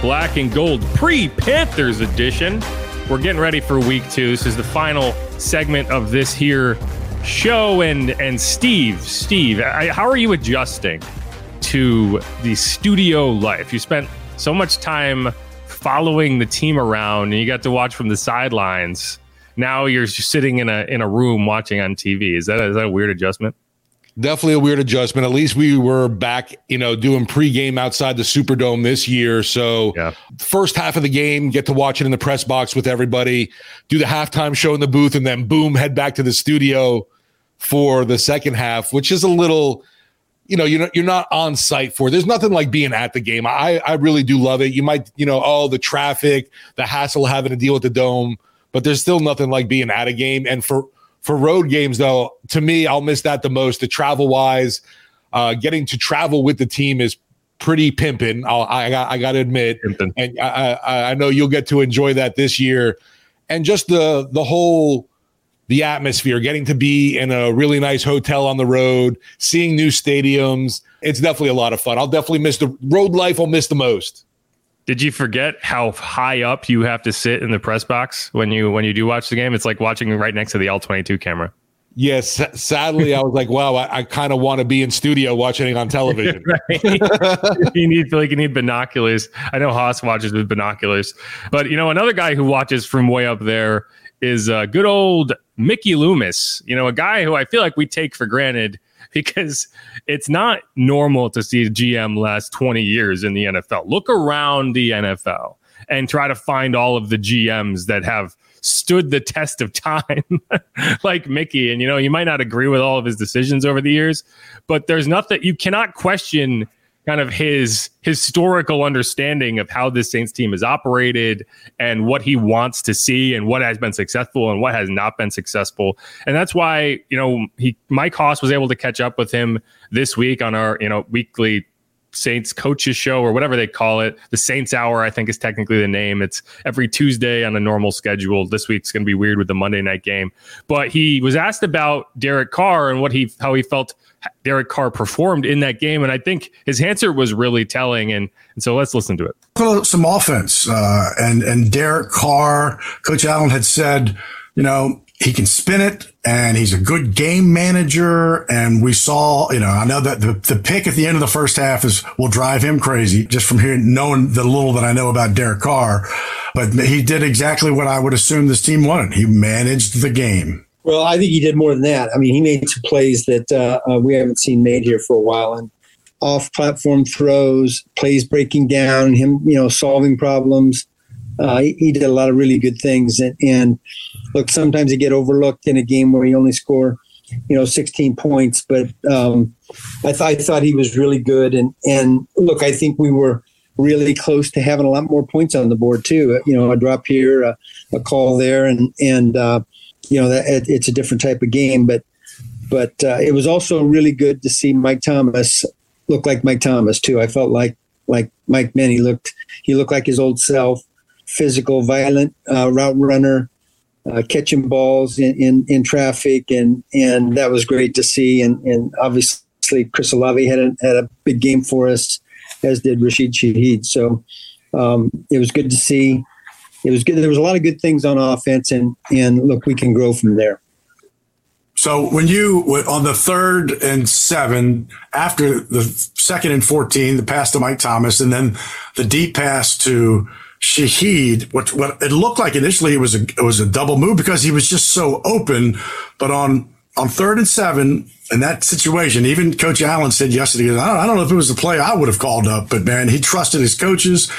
Black and Gold pre Panthers edition. We're getting ready for week two. This is the final segment of this here show. And and Steve, Steve, I, how are you adjusting to the studio life? You spent so much time following the team around, and you got to watch from the sidelines. Now you're sitting in a in a room watching on TV. Is that is that a weird adjustment? Definitely a weird adjustment. At least we were back, you know, doing pregame outside the Superdome this year. So, yeah. first half of the game, get to watch it in the press box with everybody, do the halftime show in the booth, and then boom, head back to the studio for the second half, which is a little, you know, you're not, you're not on site for. There's nothing like being at the game. I I really do love it. You might, you know, oh, the traffic, the hassle having to deal with the dome, but there's still nothing like being at a game. And for for road games, though, to me, I'll miss that the most. The travel wise, uh, getting to travel with the team is pretty pimping. I'll, I got I got to admit, pimpin'. and I, I, I know you'll get to enjoy that this year, and just the the whole the atmosphere, getting to be in a really nice hotel on the road, seeing new stadiums. It's definitely a lot of fun. I'll definitely miss the road life. I'll miss the most. Did you forget how high up you have to sit in the press box when you when you do watch the game? It's like watching right next to the L twenty two camera. Yes, sadly, I was like, wow, I, I kind of want to be in studio watching it on television. you need like you need binoculars. I know Hoss watches with binoculars, but you know another guy who watches from way up there is uh, good old Mickey Loomis. You know, a guy who I feel like we take for granted because it's not normal to see a GM last 20 years in the NFL. Look around the NFL and try to find all of the GMs that have stood the test of time like Mickey. And, you know, you might not agree with all of his decisions over the years, but there's nothing you cannot question kind of his historical understanding of how this Saints team is operated and what he wants to see and what has been successful and what has not been successful. And that's why, you know, he Mike Hoss was able to catch up with him this week on our, you know, weekly Saints coaches show or whatever they call it. The Saints Hour, I think, is technically the name. It's every Tuesday on a normal schedule. This week's going to be weird with the Monday night game. But he was asked about Derek Carr and what he how he felt Derek Carr performed in that game, and I think his answer was really telling. And, and so let's listen to it. Some offense, uh, and and Derek Carr, Coach Allen had said, you know, he can spin it and he's a good game manager. And we saw, you know, I know that the, the pick at the end of the first half is will drive him crazy just from here, knowing the little that I know about Derek Carr. But he did exactly what I would assume this team wanted. He managed the game. Well, I think he did more than that. I mean, he made some plays that uh, uh, we haven't seen made here for a while, and off-platform throws, plays breaking down, him, you know, solving problems. Uh, he, did a lot of really good things, and, and look, sometimes he get overlooked in a game where he only score, you know, 16 points. But um, I, th- I thought he was really good, and and look, I think we were really close to having a lot more points on the board too. You know, a drop here, a, a call there, and and uh, you know that it, it's a different type of game. But but uh, it was also really good to see Mike Thomas look like Mike Thomas too. I felt like like Mike Manny looked he looked like his old self, physical, violent uh, route runner, uh, catching balls in, in, in traffic, and and that was great to see. And and obviously Chris Olave had a, had a big game for us, as did Rashid Shaheed. So um, it was good to see it was good. There was a lot of good things on offense, and and look, we can grow from there. So when you on the third and seven after the second and fourteen, the pass to Mike Thomas, and then the deep pass to Shaheed, what what it looked like initially it was a it was a double move because he was just so open, but on on third and seven in that situation, even Coach Allen said yesterday, I don't, I don't know if it was the play I would have called up, but man, he trusted his coaches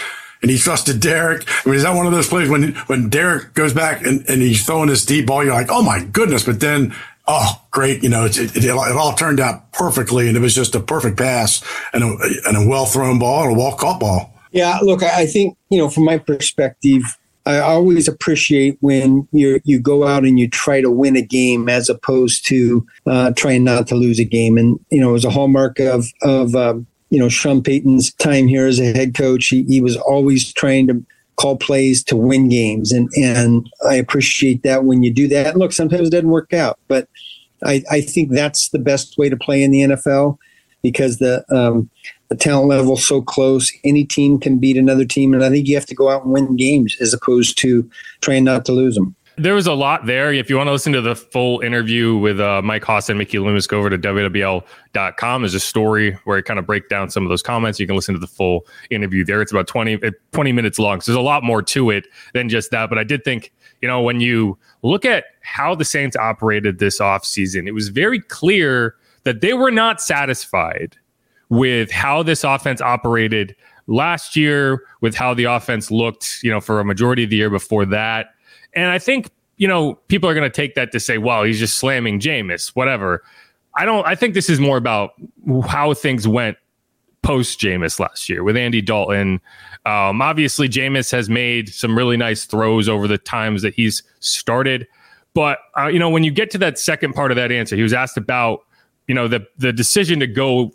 and he trusted Derek. I mean, is that one of those plays when when Derek goes back and, and he's throwing this deep ball, you're like, oh my goodness, but then oh, great. You know, it, it, it, all turned out perfectly. And it was just a perfect pass and a, and a well thrown ball and a well caught ball. Yeah. Look, I think, you know, from my perspective, I always appreciate when you you go out and you try to win a game as opposed to uh, trying not to lose a game. And you know, it was a hallmark of of um, you know Sean Payton's time here as a head coach. He, he was always trying to call plays to win games. And, and I appreciate that when you do that. Look, sometimes it doesn't work out, but I, I think that's the best way to play in the NFL because the, um, the talent level so close. Any team can beat another team. And I think you have to go out and win games as opposed to trying not to lose them there was a lot there. If you want to listen to the full interview with uh, Mike Hoss and Mickey Loomis, go over to WWL.com. There's a story where it kind of break down some of those comments. You can listen to the full interview there. It's about 20, 20 minutes long. So there's a lot more to it than just that. But I did think, you know, when you look at how the Saints operated this offseason, it was very clear that they were not satisfied with how this offense operated last year, with how the offense looked, you know, for a majority of the year before that and I think, you know, people are going to take that to say, well, he's just slamming Jameis, whatever. I don't, I think this is more about how things went post Jameis last year with Andy Dalton. Um, obviously, Jameis has made some really nice throws over the times that he's started. But, uh, you know, when you get to that second part of that answer, he was asked about, you know, the, the decision to go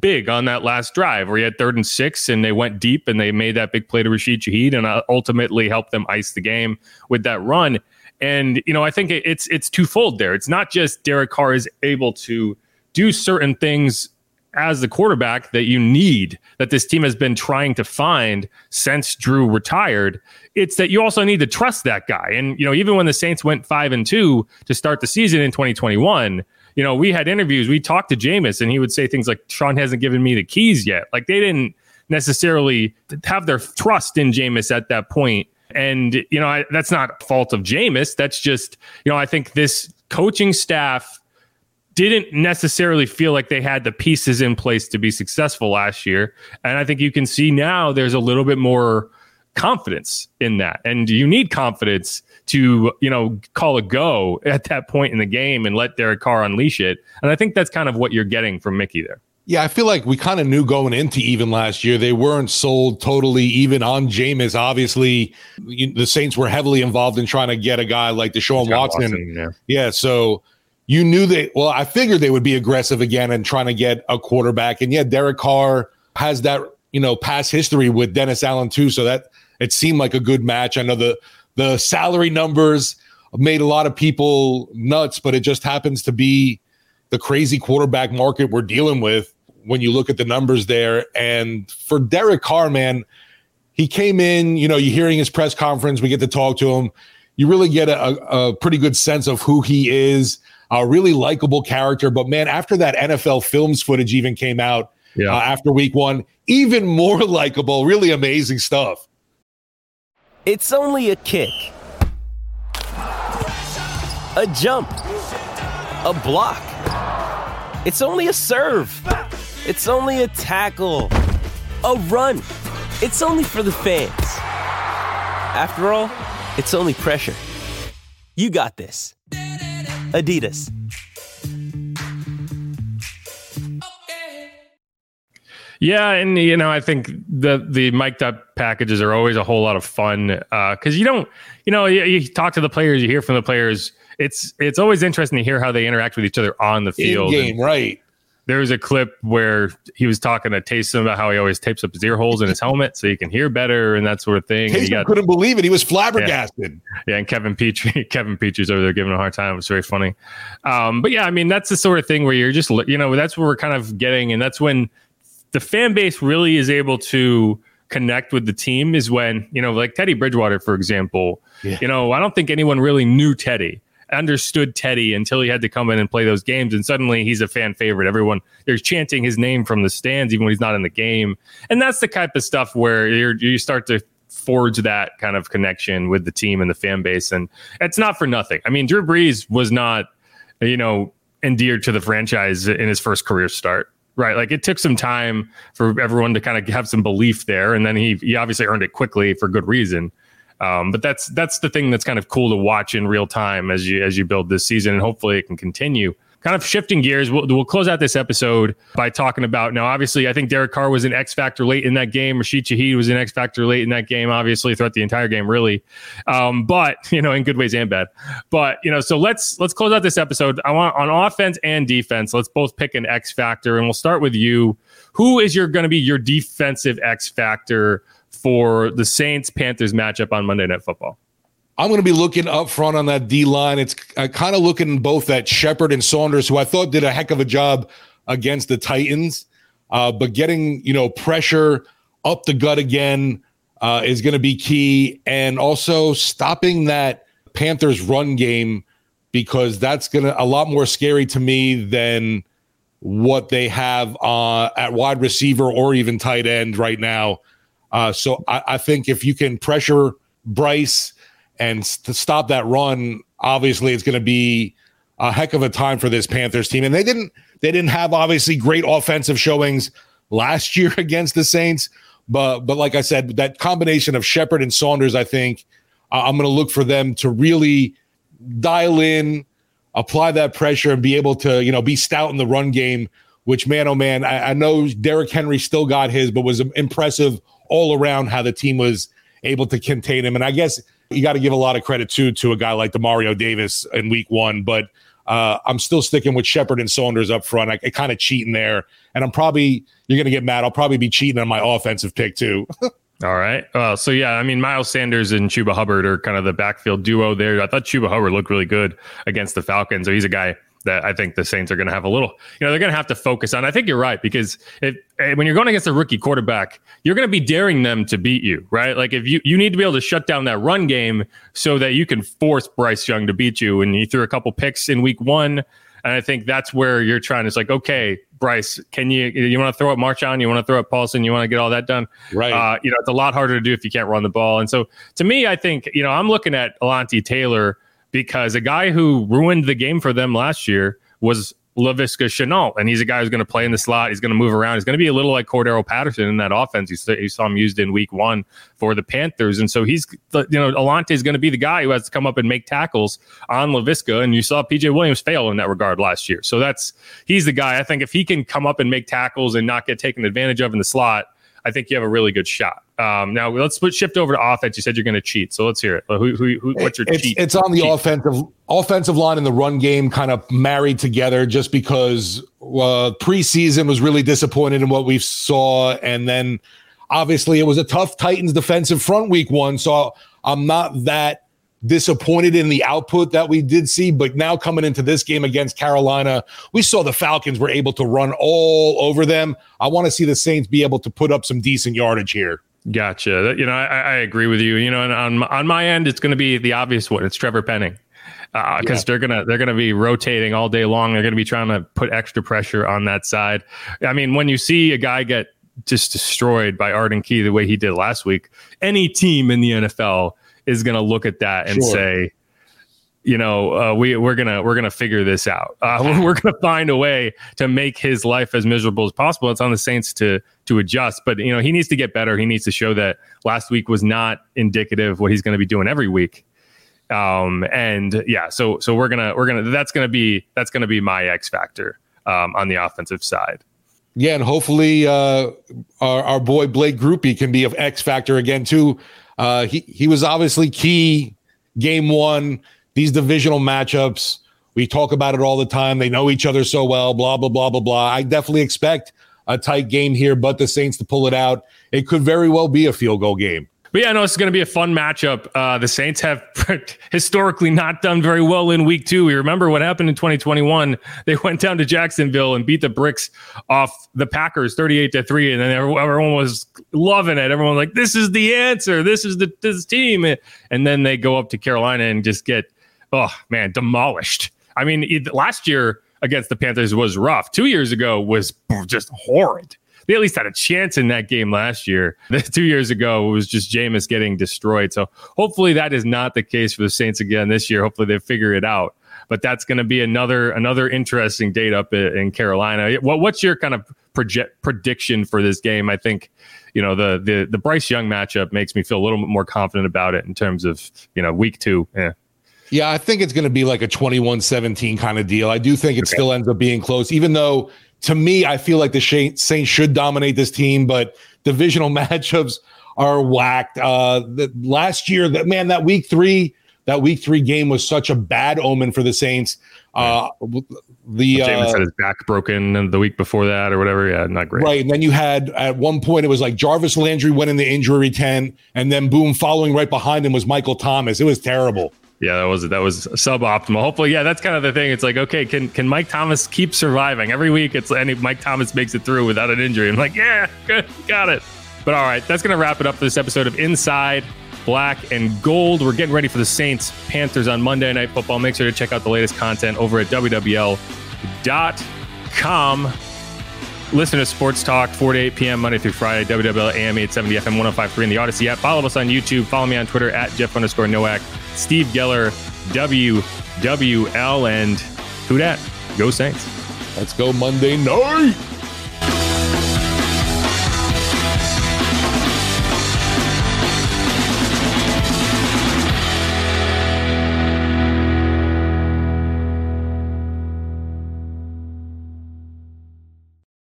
big on that last drive where he had third and six and they went deep and they made that big play to Rashid Shaheed and uh, ultimately helped them ice the game with that run. And, you know, I think it's, it's twofold there. It's not just Derek Carr is able to do certain things as the quarterback that you need that this team has been trying to find since Drew retired. It's that you also need to trust that guy. And, you know, even when the Saints went five and two to start the season in 2021, you know, we had interviews, we talked to Jameis, and he would say things like, Sean hasn't given me the keys yet. Like they didn't necessarily have their trust in Jameis at that point. And, you know, I, that's not fault of Jameis. That's just, you know, I think this coaching staff didn't necessarily feel like they had the pieces in place to be successful last year. And I think you can see now there's a little bit more confidence in that. And you need confidence to, you know, call a go at that point in the game and let Derek Carr unleash it. And I think that's kind of what you're getting from Mickey there. Yeah, I feel like we kind of knew going into even last year they weren't sold totally even on Jameis. Obviously, you, the Saints were heavily involved in trying to get a guy like Deshaun Watson. Watson yeah. yeah, so you knew that. Well, I figured they would be aggressive again and trying to get a quarterback. And yeah, Derek Carr has that you know past history with Dennis Allen too, so that it seemed like a good match. I know the the salary numbers made a lot of people nuts, but it just happens to be the crazy quarterback market we're dealing with when you look at the numbers there. And for Derek Carr, man, he came in, you know, you're hearing his press conference, we get to talk to him. You really get a, a pretty good sense of who he is, a really likable character. But man, after that NFL films footage even came out yeah. uh, after week one, even more likable, really amazing stuff. It's only a kick, a jump, a block. It's only a serve. It's only a tackle, a run. It's only for the fans. After all, it's only pressure. You got this. Adidas. Yeah, and you know, I think the the mic'd up packages are always a whole lot of fun because uh, you don't, you know, you, you, talk to the players, you hear from the players. It's it's always interesting to hear how they interact with each other on the field. In game, right? There was a clip where he was talking to Taysom about how he always tapes up his ear holes in his helmet so he can hear better and that sort of thing. Taysom got, couldn't believe it; he was flabbergasted. Yeah, yeah and Kevin Petrie, Kevin Petrie's over there giving a hard time. It was very funny. Um, but yeah, I mean, that's the sort of thing where you're just, you know, that's what we're kind of getting, and that's when the fan base really is able to connect with the team is when, you know, like Teddy Bridgewater, for example, yeah. you know, I don't think anyone really knew Teddy, understood Teddy until he had to come in and play those games. And suddenly he's a fan favorite. Everyone, they're chanting his name from the stands, even when he's not in the game. And that's the type of stuff where you start to forge that kind of connection with the team and the fan base. And it's not for nothing. I mean, Drew Brees was not, you know, endeared to the franchise in his first career start. Right. Like it took some time for everyone to kind of have some belief there. And then he, he obviously earned it quickly for good reason. Um, but that's that's the thing that's kind of cool to watch in real time as you as you build this season, and hopefully it can continue kind of shifting gears, we'll, we'll close out this episode by talking about now. Obviously, I think Derek Carr was an X factor late in that game. Rashid Shaheed was an X factor late in that game. Obviously, throughout the entire game, really. Um, but you know, in good ways and bad. But you know, so let's let's close out this episode. I want on offense and defense. Let's both pick an X factor, and we'll start with you. Who is your going to be your defensive X factor for the Saints Panthers matchup on Monday Night Football? I'm going to be looking up front on that D line. It's uh, kind of looking both at Shepherd and Saunders, who I thought did a heck of a job against the Titans, uh, but getting you know pressure up the gut again uh, is going to be key, and also stopping that Panthers run game because that's going to a lot more scary to me than what they have uh, at wide receiver or even tight end right now. Uh, so I, I think if you can pressure Bryce and to stop that run, obviously, it's going to be a heck of a time for this Panthers team. And they didn't they didn't have obviously great offensive showings last year against the Saints, but but like I said, that combination of Shepherd and Saunders, I think uh, I'm going to look for them to really dial in, apply that pressure, and be able to you know be stout in the run game. Which man, oh man, I, I know Derrick Henry still got his, but was impressive all around how the team was able to contain him. And I guess you got to give a lot of credit too to a guy like Demario Davis in Week One, but uh, I'm still sticking with Shepherd and Saunders up front. I, I kind of cheating there, and I'm probably you're going to get mad. I'll probably be cheating on my offensive pick too. All right. Uh, so yeah, I mean, Miles Sanders and Chuba Hubbard are kind of the backfield duo there. I thought Chuba Hubbard looked really good against the Falcons. So he's a guy that I think the Saints are going to have a little, you know, they're going to have to focus on. I think you're right because if, eh, when you're going against a rookie quarterback, you're going to be daring them to beat you, right? Like if you you need to be able to shut down that run game so that you can force Bryce Young to beat you. And he threw a couple picks in week one, and I think that's where you're trying. It's like, okay, Bryce, can you you want to throw up Marchand? You want to throw up Paulson? You want to get all that done? Right. Uh, you know, it's a lot harder to do if you can't run the ball. And so to me, I think you know I'm looking at Alontae Taylor because a guy who ruined the game for them last year was Laviska Shenault, and he's a guy who's going to play in the slot. He's going to move around. He's going to be a little like Cordarrelle Patterson in that offense. You, saw him used in Week One for the Panthers, and so he's you know Alontae is going to be the guy who has to come up and make tackles on Laviska, and you saw PJ Williams fail in that regard last year. So that's he's the guy. I think if he can come up and make tackles and not get taken advantage of in the slot, I think you have a really good shot. Um, now let's put, shift over to offense. You said you're going to cheat, so let's hear it. Who, who, who what's your it's, cheat? It's on the cheat? offensive offensive line and the run game kind of married together, just because uh, preseason was really disappointed in what we saw, and then obviously it was a tough Titans defensive front week one. So I'm not that disappointed in the output that we did see. But now coming into this game against Carolina, we saw the Falcons were able to run all over them. I want to see the Saints be able to put up some decent yardage here. Gotcha. You know, I, I agree with you. You know, and on on my end, it's going to be the obvious one. It's Trevor Penning because uh, yeah. they're gonna they're gonna be rotating all day long. They're gonna be trying to put extra pressure on that side. I mean, when you see a guy get just destroyed by Arden Key the way he did last week, any team in the NFL is gonna look at that and sure. say, you know, uh, we we're gonna we're gonna figure this out. Uh, we're gonna find a way to make his life as miserable as possible. It's on the Saints to to adjust, but you know he needs to get better. He needs to show that last week was not indicative of what he's going to be doing every week. Um, and yeah, so so we're gonna we're gonna that's gonna be that's gonna be my X factor um, on the offensive side. Yeah, and hopefully uh, our, our boy Blake Grupe can be of X factor again too. Uh, he he was obviously key game one these divisional matchups. We talk about it all the time. They know each other so well, blah, blah, blah, blah, blah. I definitely expect a tight game here, but the Saints to pull it out. It could very well be a field goal game. But yeah, no, it's going to be a fun matchup. Uh, the Saints have historically not done very well in week two. We remember what happened in 2021. They went down to Jacksonville and beat the bricks off the Packers 38 to 3. And then everyone was loving it. Everyone was like, this is the answer. This is the this team. And then they go up to Carolina and just get oh man, demolished. I mean, it, last year against the Panthers was rough. Two years ago was just horrid. They at least had a chance in that game last year. Two years ago, it was just Jameis getting destroyed. So hopefully that is not the case for the Saints again this year. Hopefully they figure it out. But that's going to be another another interesting date up in Carolina. What what's your kind of project prediction for this game? I think you know the the the Bryce Young matchup makes me feel a little bit more confident about it in terms of you know week two. Yeah. Yeah, I think it's going to be like a 21 17 kind of deal. I do think it okay. still ends up being close, even though to me, I feel like the Saints should dominate this team, but divisional matchups are whacked. Uh, the, last year, that man, that week three, that week three game was such a bad omen for the Saints. Uh, the Jameis uh, had his back broken the week before that or whatever. Yeah, not great. Right. And then you had at one point it was like Jarvis Landry went in the injury tent, and then boom, following right behind him was Michael Thomas. It was terrible. Yeah, that was that was suboptimal. Hopefully, yeah, that's kind of the thing. It's like, okay, can can Mike Thomas keep surviving every week? It's any Mike Thomas makes it through without an injury. I'm like, yeah, good, got it. But all right, that's gonna wrap it up for this episode of Inside Black and Gold. We're getting ready for the Saints Panthers on Monday Night Football. Make sure to check out the latest content over at wwl.com. Listen to Sports Talk 4 to 8 p.m. Monday through Friday, WWL AM 870 FM 1053 in the Audacy app. Follow us on YouTube. Follow me on Twitter at Jeff underscore Nowak. Steve Geller, WWL, and who dat? Go Saints. Let's go Monday night.